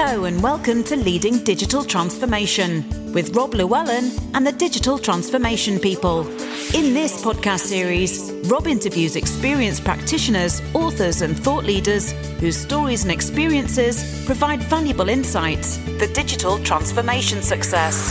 Hello and welcome to Leading Digital Transformation with Rob Llewellyn and the Digital Transformation People. In this podcast series, Rob interviews experienced practitioners, authors, and thought leaders whose stories and experiences provide valuable insights for digital transformation success.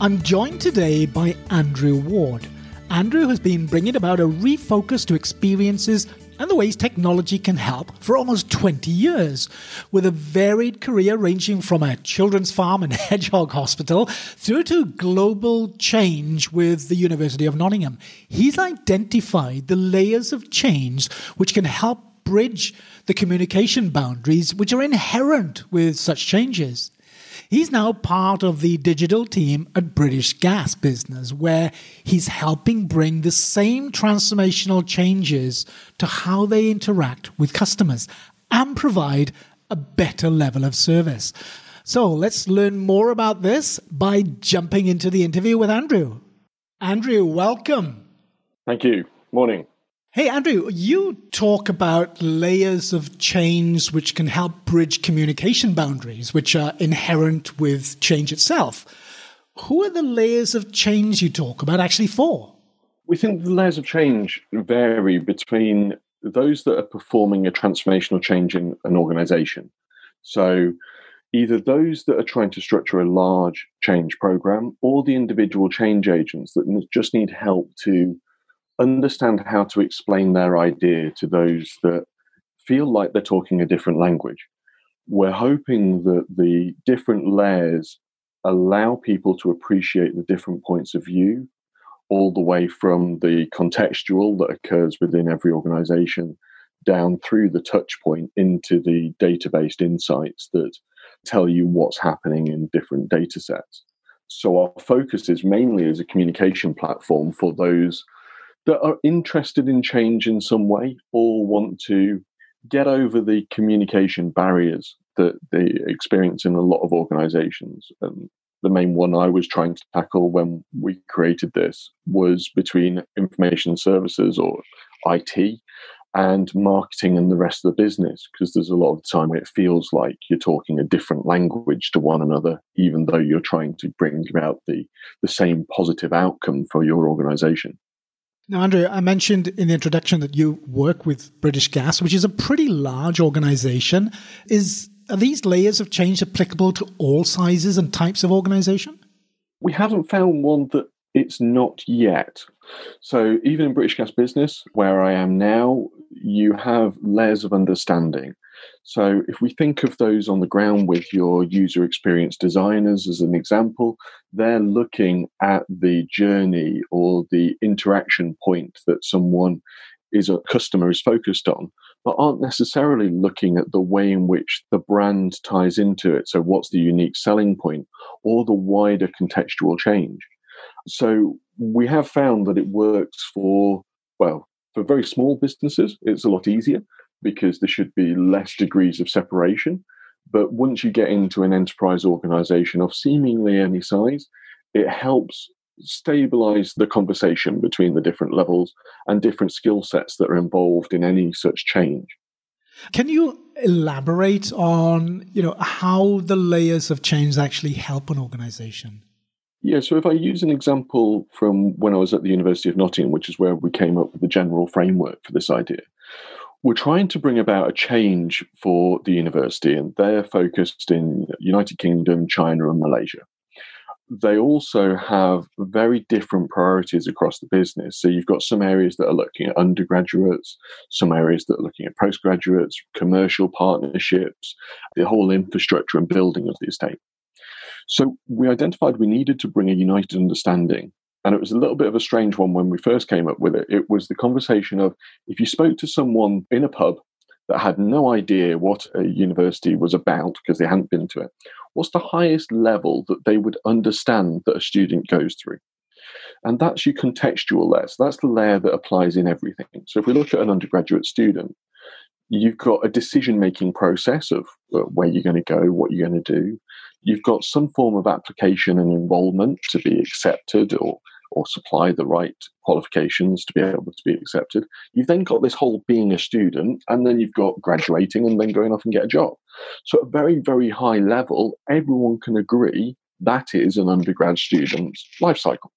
I'm joined today by Andrew Ward. Andrew has been bringing about a refocus to experiences and the ways technology can help for almost 20 years, with a varied career ranging from a children's farm and hedgehog hospital through to global change with the University of Nottingham. He's identified the layers of change which can help bridge the communication boundaries which are inherent with such changes. He's now part of the digital team at British Gas Business, where he's helping bring the same transformational changes to how they interact with customers and provide a better level of service. So let's learn more about this by jumping into the interview with Andrew. Andrew, welcome. Thank you. Morning. Hey, Andrew, you talk about layers of change which can help bridge communication boundaries, which are inherent with change itself. Who are the layers of change you talk about actually for? We think the layers of change vary between those that are performing a transformational change in an organization. So, either those that are trying to structure a large change program or the individual change agents that just need help to understand how to explain their idea to those that feel like they're talking a different language. We're hoping that the different layers allow people to appreciate the different points of view, all the way from the contextual that occurs within every organization down through the touch point into the database insights that tell you what's happening in different data sets. So, our focus is mainly as a communication platform for those that are interested in change in some way or want to get over the communication barriers that they experience in a lot of organizations. And the main one I was trying to tackle when we created this was between information services or IT and marketing and the rest of the business because there's a lot of time where it feels like you're talking a different language to one another even though you're trying to bring about the the same positive outcome for your organization now, Andrew, I mentioned in the introduction that you work with British Gas, which is a pretty large organization. Is are these layers of change applicable to all sizes and types of organization? We haven't found one that it's not yet. So even in British Gas Business, where I am now, you have layers of understanding. So, if we think of those on the ground with your user experience designers as an example, they're looking at the journey or the interaction point that someone is a customer is focused on, but aren't necessarily looking at the way in which the brand ties into it. So, what's the unique selling point or the wider contextual change? So, we have found that it works for, well, for very small businesses, it's a lot easier because there should be less degrees of separation. But once you get into an enterprise organization of seemingly any size, it helps stabilize the conversation between the different levels and different skill sets that are involved in any such change. Can you elaborate on, you know, how the layers of change actually help an organization? Yeah, so if I use an example from when I was at the University of Nottingham, which is where we came up with the general framework for this idea, we're trying to bring about a change for the university, and they're focused in United Kingdom, China, and Malaysia. They also have very different priorities across the business. So you've got some areas that are looking at undergraduates, some areas that are looking at postgraduates, commercial partnerships, the whole infrastructure and building of the estate. So we identified we needed to bring a united understanding and it was a little bit of a strange one when we first came up with it. It was the conversation of if you spoke to someone in a pub that had no idea what a university was about because they hadn't been to it, what's the highest level that they would understand that a student goes through? And that's your contextual layer. So that's the layer that applies in everything. So if we look at an undergraduate student, you've got a decision making process of where you're going to go, what you're going to do. You've got some form of application and enrollment to be accepted or or supply the right qualifications to be able to be accepted. You've then got this whole being a student, and then you've got graduating and then going off and get a job. So, at a very, very high level, everyone can agree that is an undergrad student's life cycle.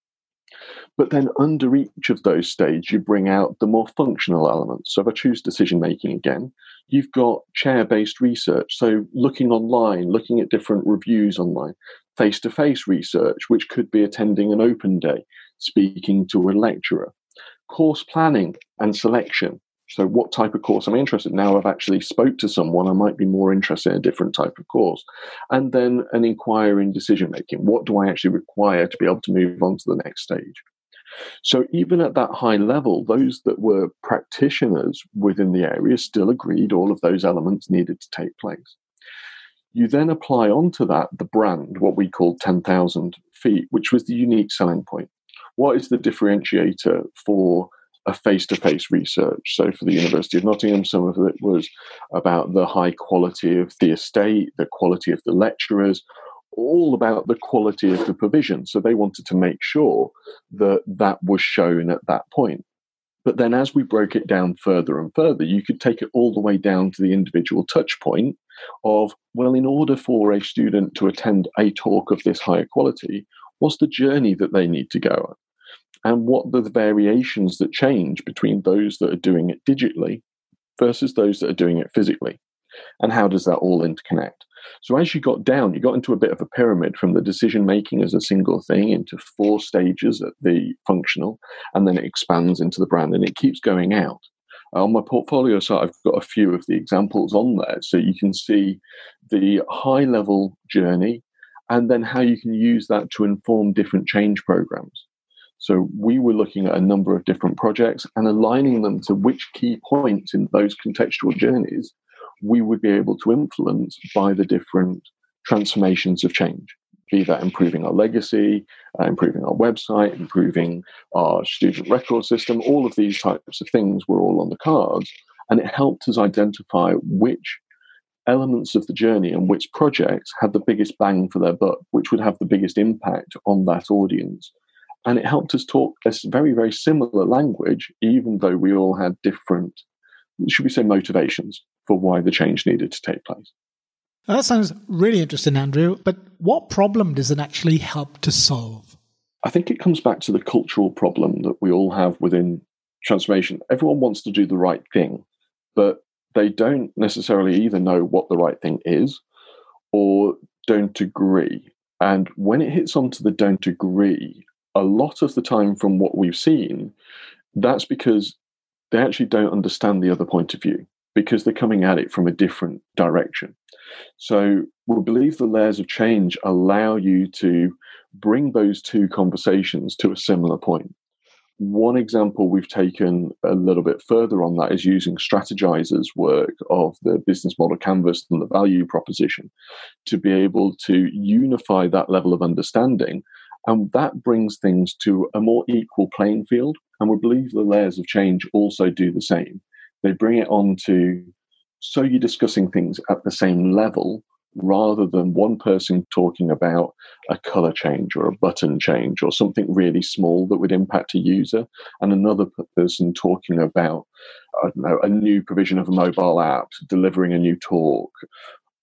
But then under each of those stages, you bring out the more functional elements. So if I choose decision making again, you've got chair based research. So looking online, looking at different reviews online, face to face research, which could be attending an open day, speaking to a lecturer, course planning and selection. So what type of course am I'm interested in? Now I've actually spoke to someone, I might be more interested in a different type of course. And then an inquiry in decision making. What do I actually require to be able to move on to the next stage? So even at that high level, those that were practitioners within the area still agreed all of those elements needed to take place. You then apply onto that the brand, what we call 10,000 feet, which was the unique selling point. What is the differentiator for a face to face research. So, for the University of Nottingham, some of it was about the high quality of the estate, the quality of the lecturers, all about the quality of the provision. So, they wanted to make sure that that was shown at that point. But then, as we broke it down further and further, you could take it all the way down to the individual touch point of, well, in order for a student to attend a talk of this higher quality, what's the journey that they need to go on? and what the variations that change between those that are doing it digitally versus those that are doing it physically. And how does that all interconnect? So, as you got down, you got into a bit of a pyramid from the decision making as a single thing into four stages at the functional, and then it expands into the brand and it keeps going out. On my portfolio site, I've got a few of the examples on there. So you can see the high level journey and then how you can use that to inform different change programs. So we were looking at a number of different projects and aligning them to which key points in those contextual journeys we would be able to influence by the different transformations of change. Be that improving our legacy, uh, improving our website, improving our student record system, all of these types of things were all on the cards. And it helped us identify which elements of the journey and which projects had the biggest bang for their buck, which would have the biggest impact on that audience and it helped us talk a very, very similar language, even though we all had different, should we say, motivations for why the change needed to take place. Now that sounds really interesting, Andrew. But what problem does it actually help to solve? I think it comes back to the cultural problem that we all have within transformation. Everyone wants to do the right thing, but they don't necessarily either know what the right thing is or don't agree. And when it hits onto the don't agree, a lot of the time from what we've seen, that's because they actually don't understand the other point of view because they're coming at it from a different direction. So we believe the layers of change allow you to bring those two conversations to a similar point. One example we've taken a little bit further on that is using Strategyzer's work of the business model canvas and the value proposition to be able to unify that level of understanding and that brings things to a more equal playing field. And we believe the layers of change also do the same. They bring it on to so you're discussing things at the same level rather than one person talking about a color change or a button change or something really small that would impact a user, and another person talking about I don't know, a new provision of a mobile app, delivering a new talk,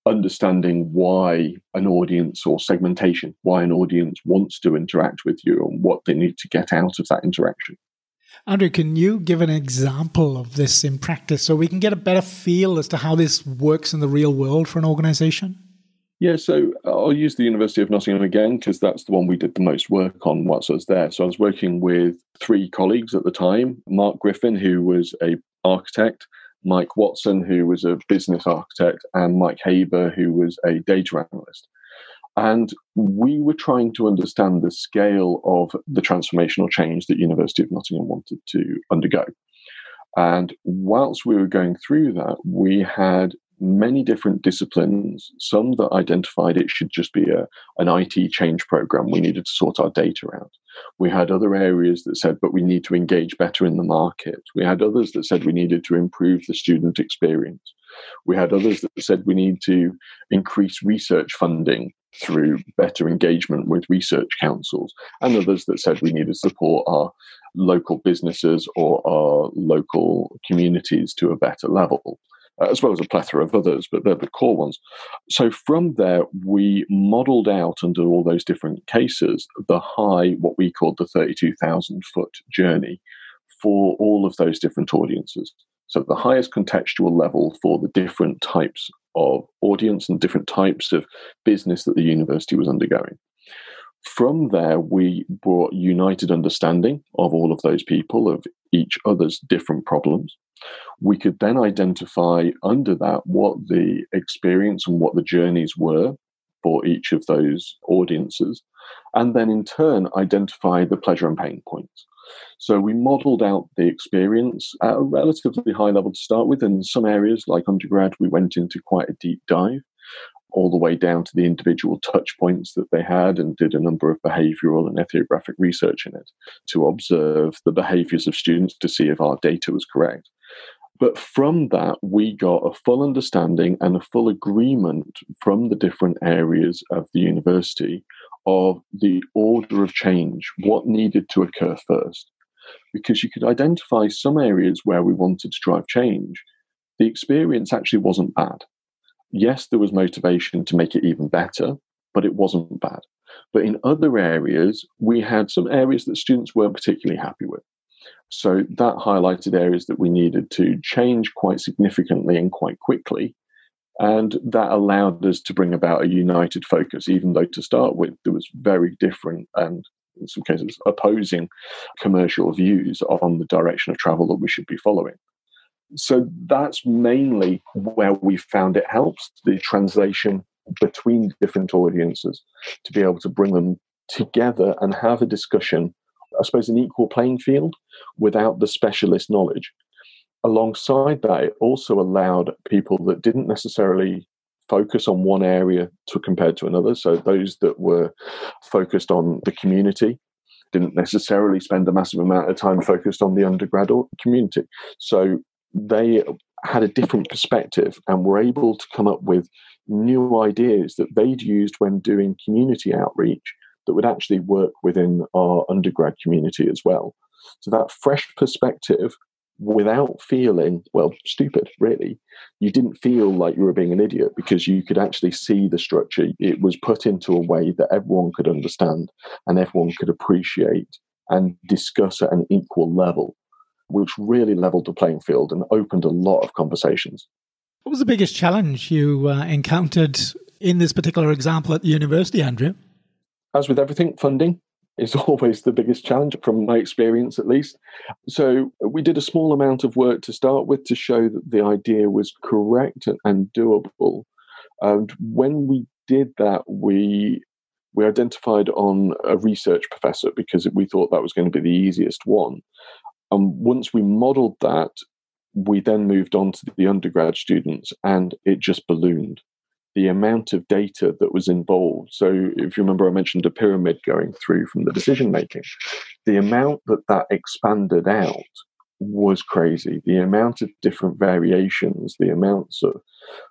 understanding why an audience or segmentation, why an audience wants to interact with you and what they need to get out of that interaction. Andrew, can you give an example of this in practice so we can get a better feel as to how this works in the real world for an organization? Yeah, so I'll use the University of Nottingham again because that's the one we did the most work on whilst I was there. So I was working with three colleagues at the time Mark Griffin, who was a architect, Mike Watson, who was a business architect, and Mike Haber, who was a data analyst. And we were trying to understand the scale of the transformational change that University of Nottingham wanted to undergo. And whilst we were going through that, we had many different disciplines, some that identified it should just be a, an IT change program. We needed to sort our data out. We had other areas that said, but we need to engage better in the market. We had others that said we needed to improve the student experience. We had others that said we need to increase research funding through better engagement with research councils, and others that said we need to support our local businesses or our local communities to a better level. Uh, as well as a plethora of others, but they're the core ones. So from there, we modeled out under all those different cases the high, what we called the 32,000 foot journey for all of those different audiences. So the highest contextual level for the different types of audience and different types of business that the university was undergoing. From there, we brought united understanding of all of those people, of each other's different problems. We could then identify under that what the experience and what the journeys were for each of those audiences, and then in turn identify the pleasure and pain points. So we modeled out the experience at a relatively high level to start with. In some areas, like undergrad, we went into quite a deep dive, all the way down to the individual touch points that they had and did a number of behavioral and ethnographic research in it to observe the behaviors of students to see if our data was correct. But from that, we got a full understanding and a full agreement from the different areas of the university of the order of change, what needed to occur first. Because you could identify some areas where we wanted to drive change. The experience actually wasn't bad. Yes, there was motivation to make it even better, but it wasn't bad. But in other areas, we had some areas that students weren't particularly happy with. So that highlighted areas that we needed to change quite significantly and quite quickly and that allowed us to bring about a united focus, even though to start with, there was very different and in some cases opposing commercial views on the direction of travel that we should be following. So that's mainly where we found it helps the translation between different audiences to be able to bring them together and have a discussion, I suppose, an equal playing field without the specialist knowledge alongside that, it also allowed people that didn't necessarily focus on one area to compared to another. So those that were focused on the community didn't necessarily spend a massive amount of time focused on the undergrad community. So they had a different perspective and were able to come up with new ideas that they'd used when doing community outreach that would actually work within our undergrad community as well. So that fresh perspective without feeling, well, stupid, really. You didn't feel like you were being an idiot because you could actually see the structure. It was put into a way that everyone could understand and everyone could appreciate and discuss at an equal level, which really leveled the playing field and opened a lot of conversations. What was the biggest challenge you uh, encountered in this particular example at the university, Andrew? As with everything, funding is always the biggest challenge from my experience at least. So we did a small amount of work to start with to show that the idea was correct and doable. And when we did that we we identified on a research professor because we thought that was going to be the easiest one. And once we modeled that we then moved on to the undergrad students and it just ballooned the amount of data that was involved. So, if you remember, I mentioned a pyramid going through from the decision making. The amount that that expanded out was crazy. The amount of different variations, the amounts of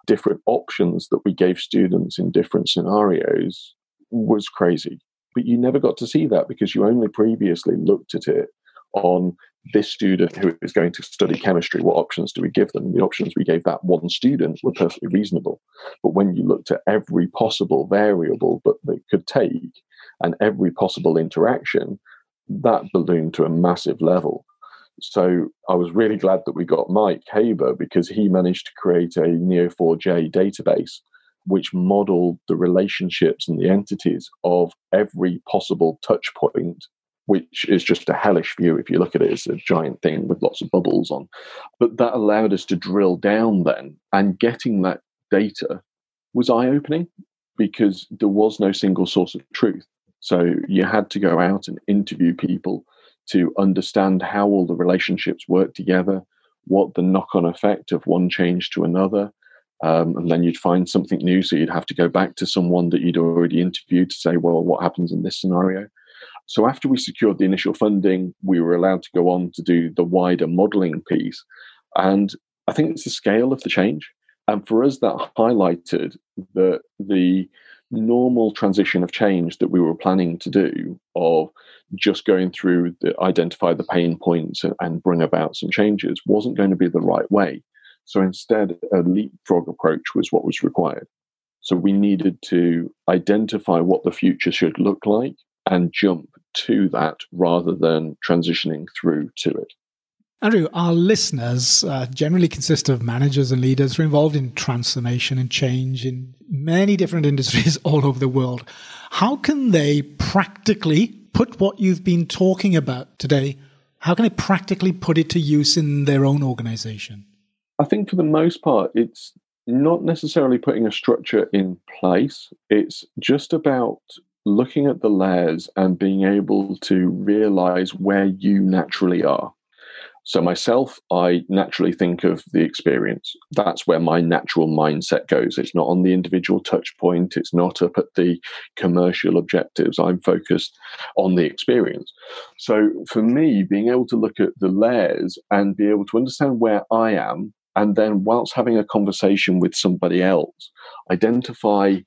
different options that we gave students in different scenarios was crazy. But you never got to see that because you only previously looked at it on this student who is going to study chemistry, what options do we give them? The options we gave that one student were perfectly reasonable. But when you looked at every possible variable that they could take and every possible interaction, that ballooned to a massive level. So I was really glad that we got Mike Haber because he managed to create a Neo4j database which modeled the relationships and the entities of every possible touch point which is just a hellish view if you look at it as a giant thing with lots of bubbles on. But that allowed us to drill down then, and getting that data was eye opening because there was no single source of truth. So you had to go out and interview people to understand how all the relationships work together, what the knock on effect of one change to another. Um, and then you'd find something new. So you'd have to go back to someone that you'd already interviewed to say, well, what happens in this scenario? So after we secured the initial funding, we were allowed to go on to do the wider modeling piece. And I think it's the scale of the change. And for us, that highlighted that the normal transition of change that we were planning to do of just going through the identify the pain points and, and bring about some changes wasn't going to be the right way so instead a leapfrog approach was what was required so we needed to identify what the future should look like and jump to that rather than transitioning through to it Andrew, our listeners uh, generally consist of managers and leaders who are involved in transformation and change in many different industries all over the world. How can they practically put what you've been talking about today, how can they practically put it to use in their own organization? I think for the most part, it's not necessarily putting a structure in place. It's just about looking at the layers and being able to realize where you naturally are. So, myself, I naturally think of the experience. That's where my natural mindset goes. It's not on the individual touch point, it's not up at the commercial objectives. I'm focused on the experience. So, for me, being able to look at the layers and be able to understand where I am, and then, whilst having a conversation with somebody else, identify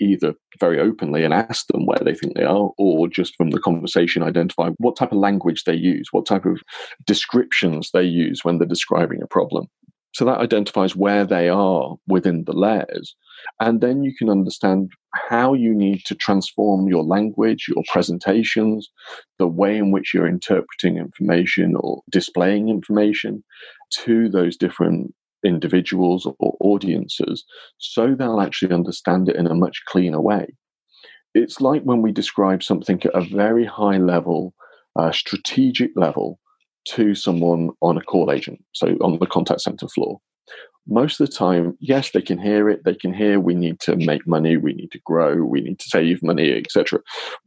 either very openly and ask them where they think they are, or just from the conversation identify what type of language they use, what type of descriptions they use when they're describing a problem. So that identifies where they are within the layers. And then you can understand how you need to transform your language, your presentations, the way in which you're interpreting information or displaying information to those different individuals or audiences so they'll actually understand it in a much cleaner way. It's like when we describe something at a very high level, uh, strategic level, to someone on a call agent, so on the contact center floor. Most of the time, yes, they can hear it. They can hear we need to make money, we need to grow, we need to save money, etc.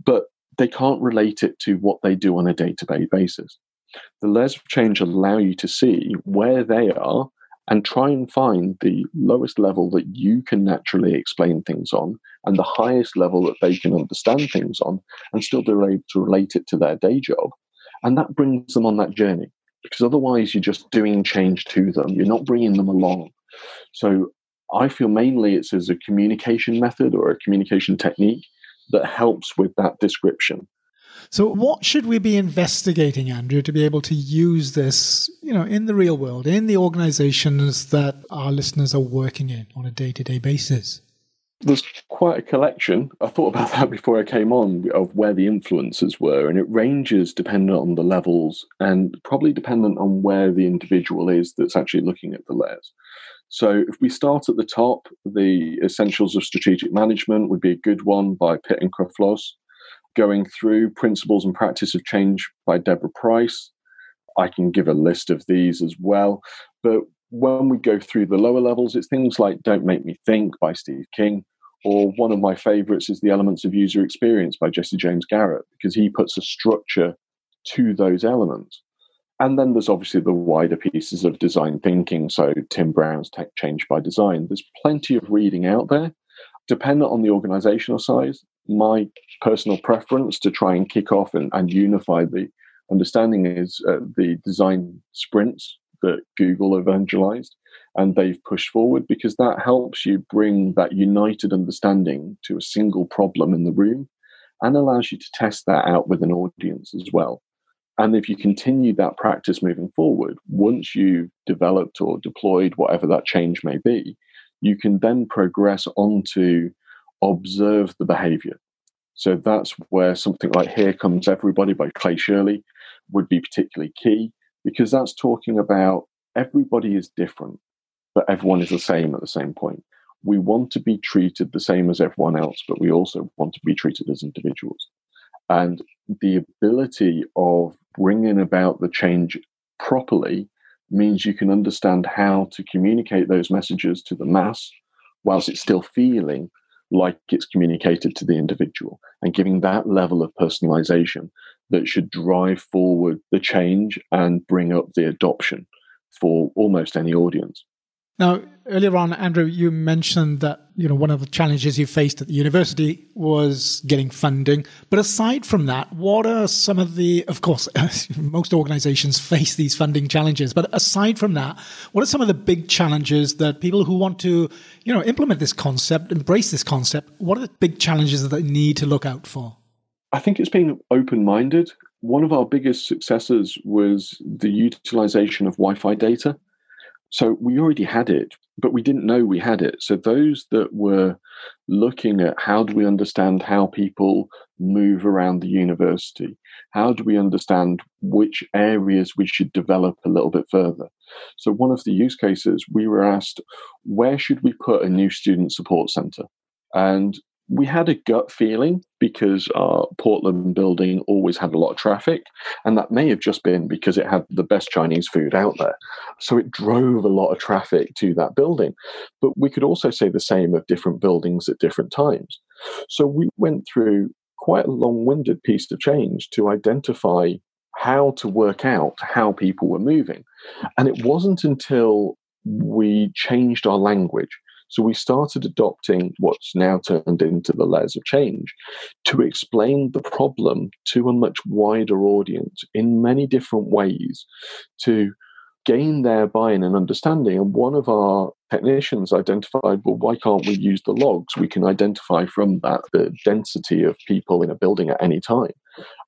But they can't relate it to what they do on a day to day basis. The layers of change allow you to see where they are and try and find the lowest level that you can naturally explain things on and the highest level that they can understand things on and still be able to relate it to their day job. And that brings them on that journey because otherwise you're just doing change to them, you're not bringing them along. So I feel mainly it's as a communication method or a communication technique that helps with that description. So, what should we be investigating, Andrew, to be able to use this, you know, in the real world, in the organizations that our listeners are working in on a day-to-day basis? There's quite a collection. I thought about that before I came on of where the influences were, and it ranges dependent on the levels and probably dependent on where the individual is that's actually looking at the layers. So, if we start at the top, the Essentials of Strategic Management would be a good one by Pitt and Koufopoulos going through Principles and Practice of Change by Deborah Price. I can give a list of these as well. But when we go through the lower levels, it's things like Don't Make Me Think by Steve Krug, or one of my favorites is The Elements of User Experience by Jesse James Garrett, because he puts a structure to those elements. And then there's obviously the wider pieces of design thinking. So Tim Brown's Tech Change by Design. There's plenty of reading out there. Dependent on the organizational size, my personal preference to try and kick off and, and unify the understanding is uh, the design sprints that Google evangelized and they've pushed forward because that helps you bring that united understanding to a single problem in the room and allows you to test that out with an audience as well. And if you continue that practice moving forward, once you've developed or deployed whatever that change may be, you can then progress on to observe the behavior. So that's where something like Here Comes Everybody by Clay Shirky would be particularly key because that's talking about everybody is different, but everyone is the same at the same point. We want to be treated the same as everyone else, but we also want to be treated as individuals. And the ability of bringing about the change properly means you can understand how to communicate those messages to the mass whilst it's still feeling like it's communicated to the individual and giving that level of personalization that should drive forward the change and bring up the adoption for almost any audience. Now, earlier on, Andrew, you mentioned that you know one of the challenges you faced at the university was getting funding. But aside from that, what are some of the? Of course, most organisations face these funding challenges. But aside from that, what are some of the big challenges that people who want to you know implement this concept, embrace this concept? What are the big challenges that they need to look out for? I think it's being open-minded. One of our biggest successes was the utilization of Wi-Fi data. So we already had it, but we didn't know we had it. So those that were looking at how do we understand how people move around the university? How do we understand which areas we should develop a little bit further? So one of the use cases we were asked, where should we put a new student support center? And we had a gut feeling because our Portland building always had a lot of traffic, and that may have just been because it had the best Chinese food out there. So it drove a lot of traffic to that building. But we could also say the same of different buildings at different times. So we went through quite a long winded piece of change to identify how to work out how people were moving. And it wasn't until we changed our language so we started adopting what's now turned into the layers of change to explain the problem to a much wider audience in many different ways to gain their buy-in and understanding. And one of our technicians identified, well, why can't we use the logs? We can identify from that the density of people in a building at any time.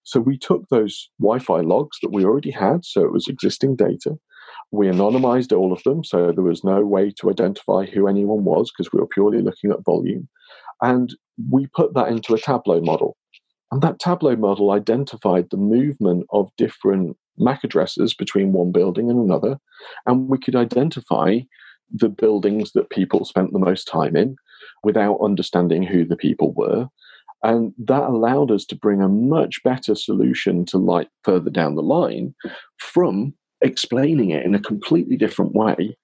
So we took those Wi-Fi logs that we already had, so it was existing data, we anonymized all of them, so there was no way to identify who anyone was because we were purely looking at volume. And we put that into a Tableau model. And that Tableau model identified the movement of different MAC addresses between one building and another. And we could identify the buildings that people spent the most time in without understanding who the people were. And that allowed us to bring a much better solution to light further down the line from explaining it in a completely different way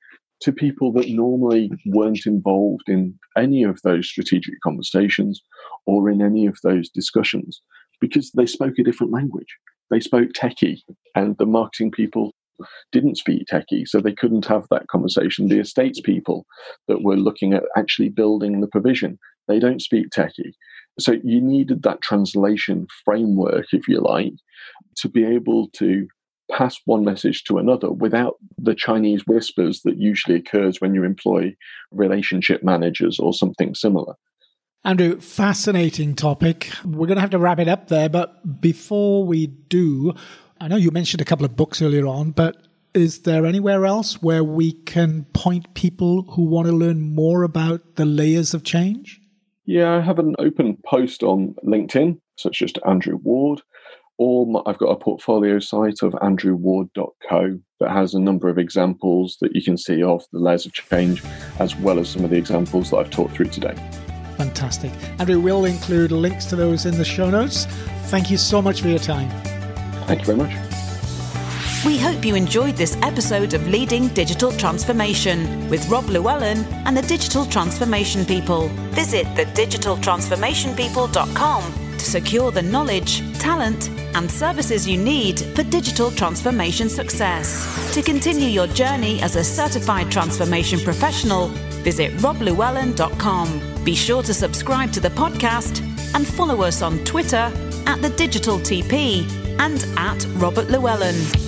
to people that normally weren't involved in any of those strategic conversations or in any of those discussions because they spoke a different language. They spoke techie, and the marketing people didn't speak techie, so they couldn't have that conversation. The estates people that were looking at actually building the provision, they don't speak techie. So you needed that translation framework, if you like, to be able to pass one message to another without the Chinese whispers that usually occurs when you employ relationship managers or something similar. Andrew, fascinating topic. We're going to have to wrap it up there, but before we do, I know you mentioned a couple of books earlier on, but is there anywhere else where we can point people who want to learn more about the layers of change? Yeah, I have an open post on LinkedIn, such as Andrew Ward or my, I've got a portfolio site of andrewward.co that has a number of examples that you can see of the layers of change, as well as some of the examples that I've talked through today. Fantastic. Andrew, we'll include links to those in the show notes. Thank you so much for your time. Thank you very much. We hope you enjoyed this episode of Leading Digital Transformation with Rob Llewellyn and the Digital Transformation People. Visit thedigitaltransformationpeople.com to secure the knowledge, talent, and services you need for digital transformation success. To continue your journey as a certified transformation professional, visit roblewellyn.com. Be sure to subscribe to the podcast and follow us on Twitter at the Digital TP and at Robert Llewellyn.